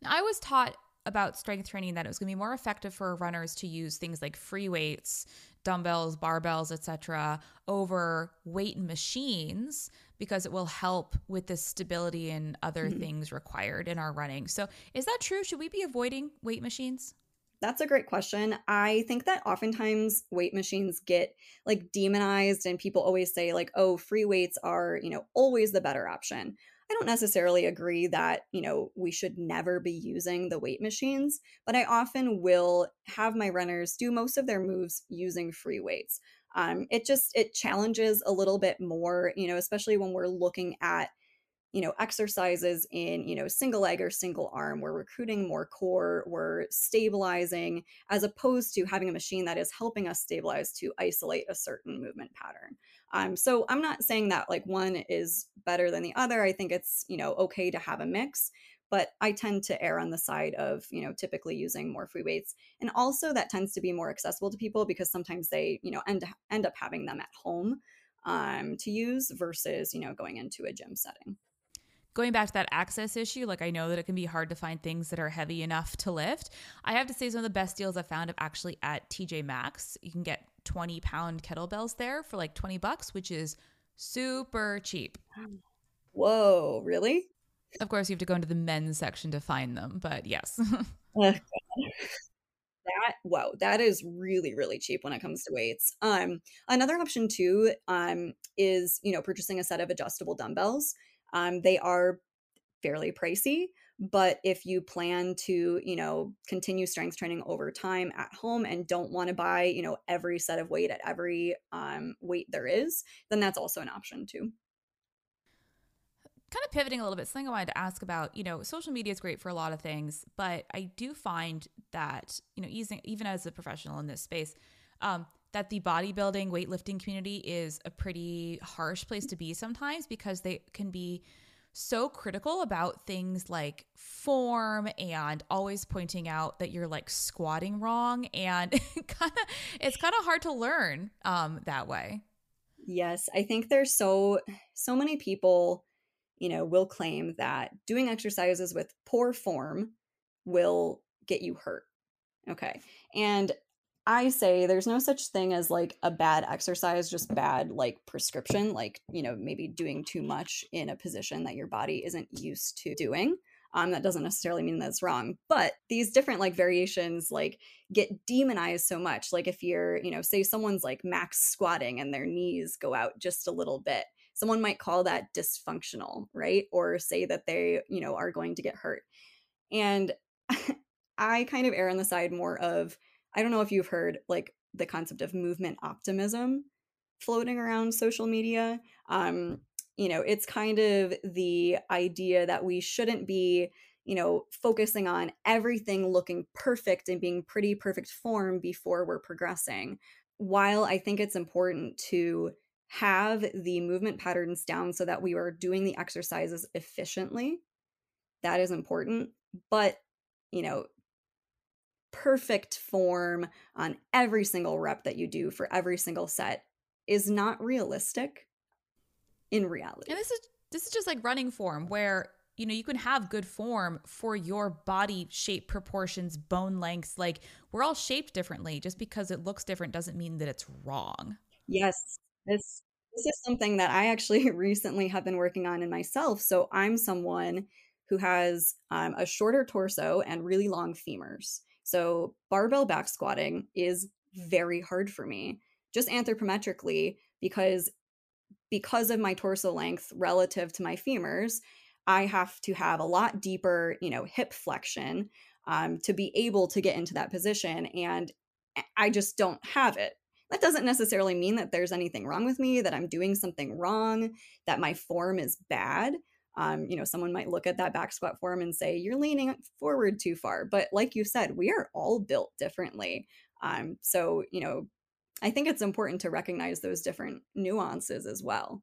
I was taught about strength training that it was going to be more effective for runners to use things like free weights, dumbbells, barbells, etc., over weight machines because it will help with the stability and other mm-hmm. things required in our running. So, is that true? Should we be avoiding weight machines? That's a great question. I think that oftentimes weight machines get like demonized and people always say like, "Oh, free weights are, you know, always the better option." I don't necessarily agree that, you know, we should never be using the weight machines, but I often will have my runners do most of their moves using free weights. Um, it just it challenges a little bit more, you know, especially when we're looking at you know exercises in you know single leg or single arm we're recruiting more core we're stabilizing as opposed to having a machine that is helping us stabilize to isolate a certain movement pattern um, so i'm not saying that like one is better than the other i think it's you know okay to have a mix but I tend to err on the side of, you know, typically using more free weights. And also that tends to be more accessible to people because sometimes they, you know, end end up having them at home um, to use versus, you know, going into a gym setting going back to that access issue, like I know that it can be hard to find things that are heavy enough to lift. I have to say, some of the best deals I've found are actually at TJ Maxx. You can get 20 pound kettlebells there for like 20 bucks, which is super cheap. Whoa, really? Of course, you have to go into the men's section to find them, but yes. that whoa, that is really really cheap when it comes to weights. Um, another option too um, is you know purchasing a set of adjustable dumbbells. Um, they are fairly pricey, but if you plan to, you know, continue strength training over time at home and don't want to buy, you know, every set of weight at every um, weight there is, then that's also an option too. Kind of pivoting a little bit, something I wanted to ask about, you know, social media is great for a lot of things, but I do find that, you know, even, even as a professional in this space, um, that the bodybuilding, weightlifting community is a pretty harsh place to be sometimes because they can be so critical about things like form and always pointing out that you're like squatting wrong and kind of it's kind of hard to learn um that way. Yes, I think there's so so many people, you know, will claim that doing exercises with poor form will get you hurt. Okay. And I say there's no such thing as like a bad exercise, just bad like prescription, like, you know, maybe doing too much in a position that your body isn't used to doing. Um, that doesn't necessarily mean that's wrong, but these different like variations like get demonized so much. Like if you're, you know, say someone's like max squatting and their knees go out just a little bit, someone might call that dysfunctional, right? Or say that they, you know, are going to get hurt. And I kind of err on the side more of I don't know if you've heard like the concept of movement optimism floating around social media. Um, you know, it's kind of the idea that we shouldn't be, you know, focusing on everything looking perfect and being pretty perfect form before we're progressing. While I think it's important to have the movement patterns down so that we are doing the exercises efficiently, that is important. But, you know, perfect form on every single rep that you do for every single set is not realistic in reality. And this is this is just like running form where you know you can have good form for your body shape proportions bone lengths like we're all shaped differently. Just because it looks different doesn't mean that it's wrong. Yes. This this is something that i actually recently have been working on in myself. So i'm someone who has um, a shorter torso and really long femurs so barbell back squatting is very hard for me, just anthropometrically, because because of my torso length relative to my femurs, I have to have a lot deeper, you know, hip flexion um, to be able to get into that position, and I just don't have it. That doesn't necessarily mean that there's anything wrong with me, that I'm doing something wrong, that my form is bad um, you know, someone might look at that back squat form and say, you're leaning forward too far. But like you said, we are all built differently. Um, so, you know, I think it's important to recognize those different nuances as well.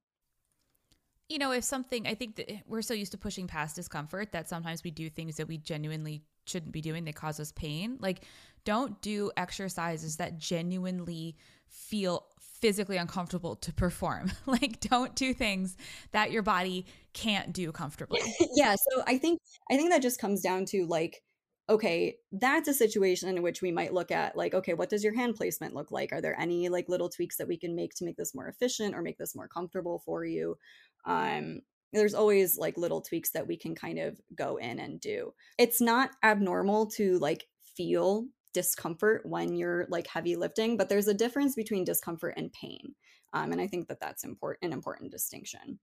You know, if something, I think that we're so used to pushing past discomfort that sometimes we do things that we genuinely shouldn't be doing that cause us pain. Like, don't do exercises that genuinely feel physically uncomfortable to perform. like don't do things that your body can't do comfortably. yeah, so I think I think that just comes down to like okay, that's a situation in which we might look at like okay, what does your hand placement look like? Are there any like little tweaks that we can make to make this more efficient or make this more comfortable for you? Um there's always like little tweaks that we can kind of go in and do. It's not abnormal to like feel discomfort when you're like heavy lifting, but there's a difference between discomfort and pain. Um, and I think that that's important, an important distinction.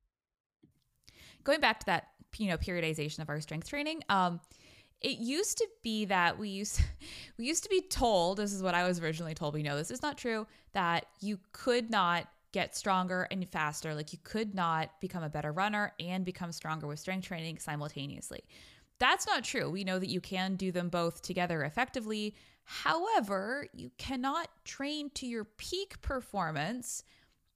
Going back to that, you know, periodization of our strength training, um, it used to be that we used we used to be told this is what I was originally told. We know this is not true that you could not get stronger and faster. Like you could not become a better runner and become stronger with strength training simultaneously. That's not true. We know that you can do them both together effectively. However, you cannot train to your peak performance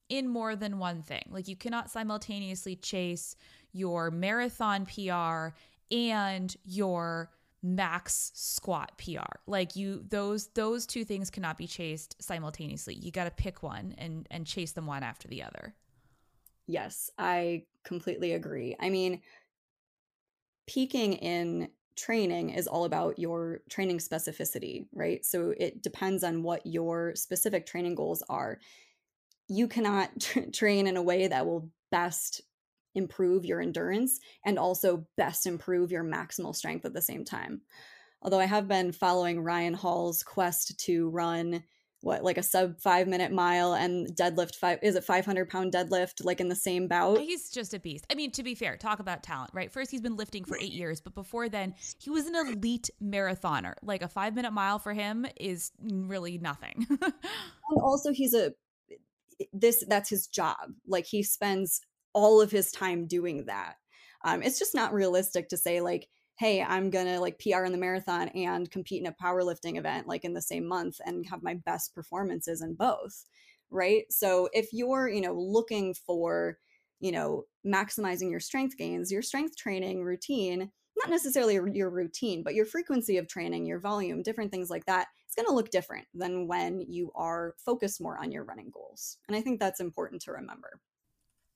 in more than one thing. Like you cannot simultaneously chase your marathon PR and your max squat PR. Like you those those two things cannot be chased simultaneously. You got to pick one and and chase them one after the other. Yes, I completely agree. I mean, peaking in training is all about your training specificity, right? So it depends on what your specific training goals are. You cannot tra- train in a way that will best improve your endurance and also best improve your maximal strength at the same time. Although I have been following Ryan Hall's quest to run what like a sub five minute mile and deadlift five is it 500 pound deadlift like in the same bout? He's just a beast. I mean to be fair talk about talent right? First he's been lifting for eight years but before then he was an elite marathoner. Like a five minute mile for him is really nothing. And also he's a this that's his job. Like he spends all of his time doing that. Um, it's just not realistic to say like, hey, I'm gonna like PR in the marathon and compete in a powerlifting event like in the same month and have my best performances in both, right? So if you're you know looking for you know maximizing your strength gains, your strength training routine not necessarily your routine, but your frequency of training, your volume, different things like that, it's going to look different than when you are focused more on your running goals. And I think that's important to remember.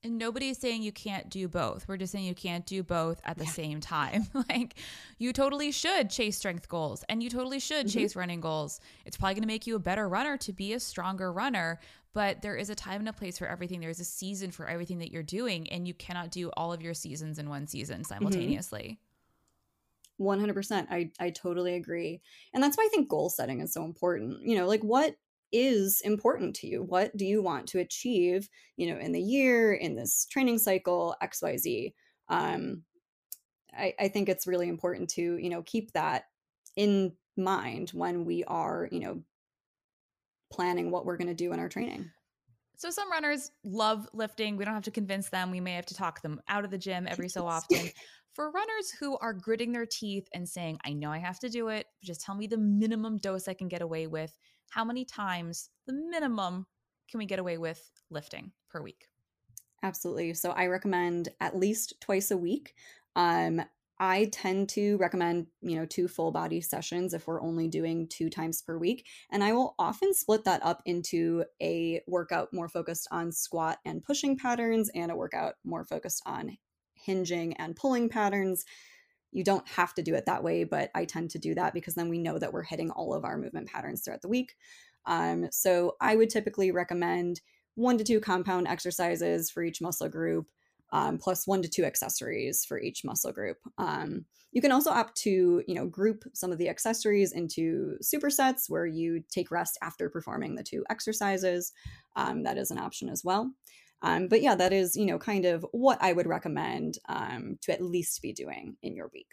And nobody's saying you can't do both. We're just saying you can't do both at the yeah. same time. like you totally should chase strength goals and you totally should mm-hmm. chase running goals. It's probably going to make you a better runner to be a stronger runner, but there is a time and a place for everything. There's a season for everything that you're doing and you cannot do all of your seasons in one season mm-hmm. simultaneously. Mm-hmm. 100%. I I totally agree. And that's why I think goal setting is so important. You know, like what is important to you what do you want to achieve you know in the year in this training cycle xyz um I, I think it's really important to you know keep that in mind when we are you know planning what we're going to do in our training so some runners love lifting. We don't have to convince them. We may have to talk them out of the gym every so often. For runners who are gritting their teeth and saying, I know I have to do it, just tell me the minimum dose I can get away with how many times the minimum can we get away with lifting per week? Absolutely. So I recommend at least twice a week. Um, I tend to recommend, you know, two full body sessions if we're only doing two times per week. And I will often split that up into a workout more focused on squat and pushing patterns and a workout more focused on hinging and pulling patterns. You don't have to do it that way, but I tend to do that because then we know that we're hitting all of our movement patterns throughout the week. Um, so I would typically recommend one to two compound exercises for each muscle group, um, plus one to two accessories for each muscle group. Um, you can also opt to, you know, group some of the accessories into supersets where you take rest after performing the two exercises. Um, that is an option as well. Um, but yeah, that is, you know, kind of what I would recommend um, to at least be doing in your week.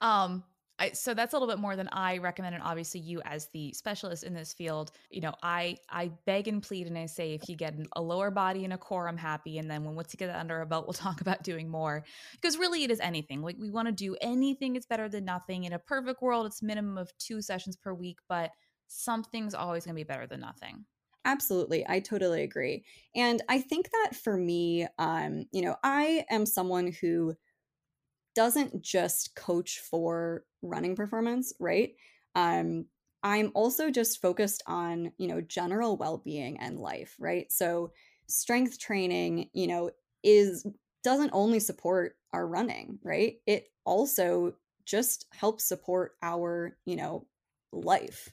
Um, I, so that's a little bit more than I recommend, and obviously you as the specialist in this field, you know, I I beg and plead and I say if you get a lower body and a core, I'm happy, and then when once you get that under a belt, we'll talk about doing more because really it is anything. Like we want to do anything is better than nothing. In a perfect world, it's minimum of two sessions per week, but something's always going to be better than nothing. Absolutely. I totally agree. And I think that for me, um, you know, I am someone who doesn't just coach for running performance, right? Um, I'm also just focused on, you know, general well-being and life, right? So strength training, you know, is doesn't only support our running, right? It also just helps support our, you know, life.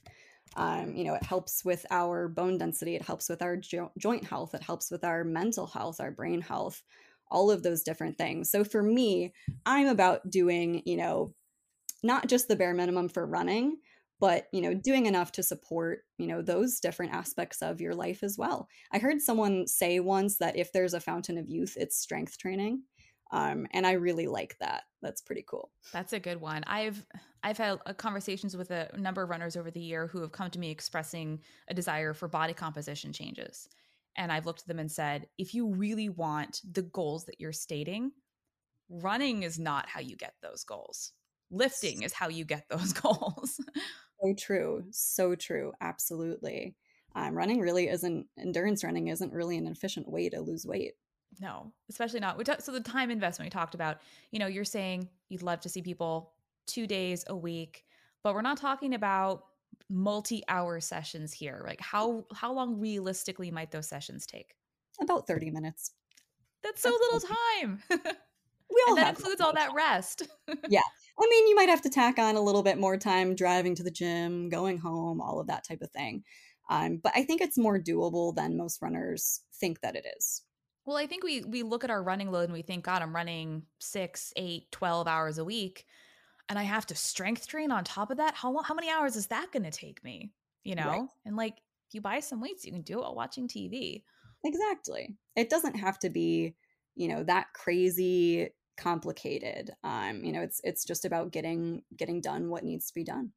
Um, you know, it helps with our bone density, it helps with our jo- joint health, it helps with our mental health, our brain health, all of those different things. So for me, I'm about doing, you know, not just the bare minimum for running, but you know doing enough to support you know those different aspects of your life as well i heard someone say once that if there's a fountain of youth it's strength training um, and i really like that. That's pretty cool. That's a good one. I've i've had uh, conversations with a number of runners over the year who have come to me expressing a desire for body composition changes. And i've looked at them and said if you really want the goals that you're stating running is not how you get those goals. Lifting is how you get those goals. So true. So true. Absolutely. Um, running really isn't endurance running isn't really an efficient way to lose weight No, especially not. We so the time investment we talked about, you know, you're saying you'd love to see people two days a week, but we're not talking about multi-hour sessions here. Like how how long realistically might those sessions take? About 30 minutes. That's so That's little time. We all and that includes all that rest. yeah. I mean, you might have to tack on a little bit more time driving to the gym, going home, all of that type of thing. Um, but I think it's more doable than most runners think that it is. Well, I think we we look at our running load and we think, God, I'm running six, eight, 12 hours a week, and I have to strength train on top of that. How how many hours is that going to take me? You know, right. and like if you buy some weights, you can do it while watching TV. Exactly. It doesn't have to be, you know, that crazy complicated. Um, you know, it's it's just about getting getting done what needs to be done.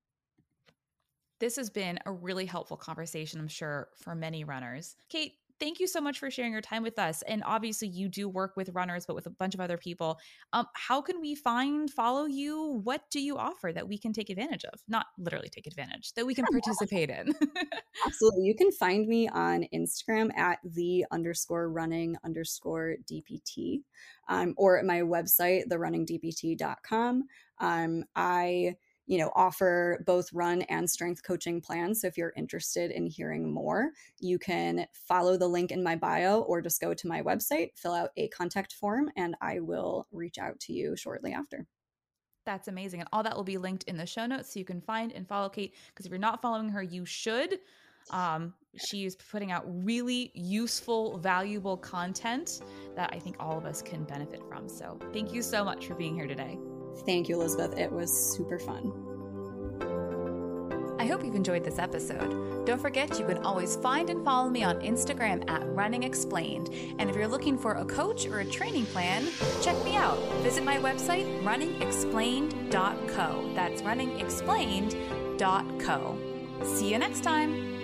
This has been a really helpful conversation, I'm sure, for many runners. Kate, thank you so much for sharing your time with us. And obviously, you do work with runners, but with a bunch of other people. Um, how can we find, follow you? What do you offer that we can take advantage of? Not literally take advantage, that we can participate in. Absolutely. You can find me on Instagram at the underscore running underscore DPT um, or at my website, therunningdpt.com. Um, I you know, offer both run and strength coaching plans. So if you're interested in hearing more, you can follow the link in my bio or just go to my website, fill out a contact form, and I will reach out to you shortly after. That's amazing. And all that will be linked in the show notes so you can find and follow Kate. Because if you're not following her, you should. Um, she's putting out really useful, valuable content that I think all of us can benefit from. So thank you so much for being here today. Thank you, Elizabeth. It was super fun. I hope you've enjoyed this episode. Don't forget you can always find and follow me on Instagram at Running Explained. And if you're looking for a coach or a training plan, check me out. Visit my website, runningexplained.co. That's runningexplained.co. See you next time.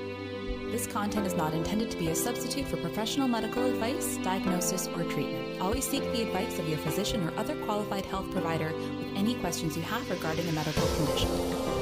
This content is not intended to be a substitute for professional medical advice, diagnosis, or treatment. Always seek the advice of your physician or other qualified health provider with any questions you have regarding a medical condition.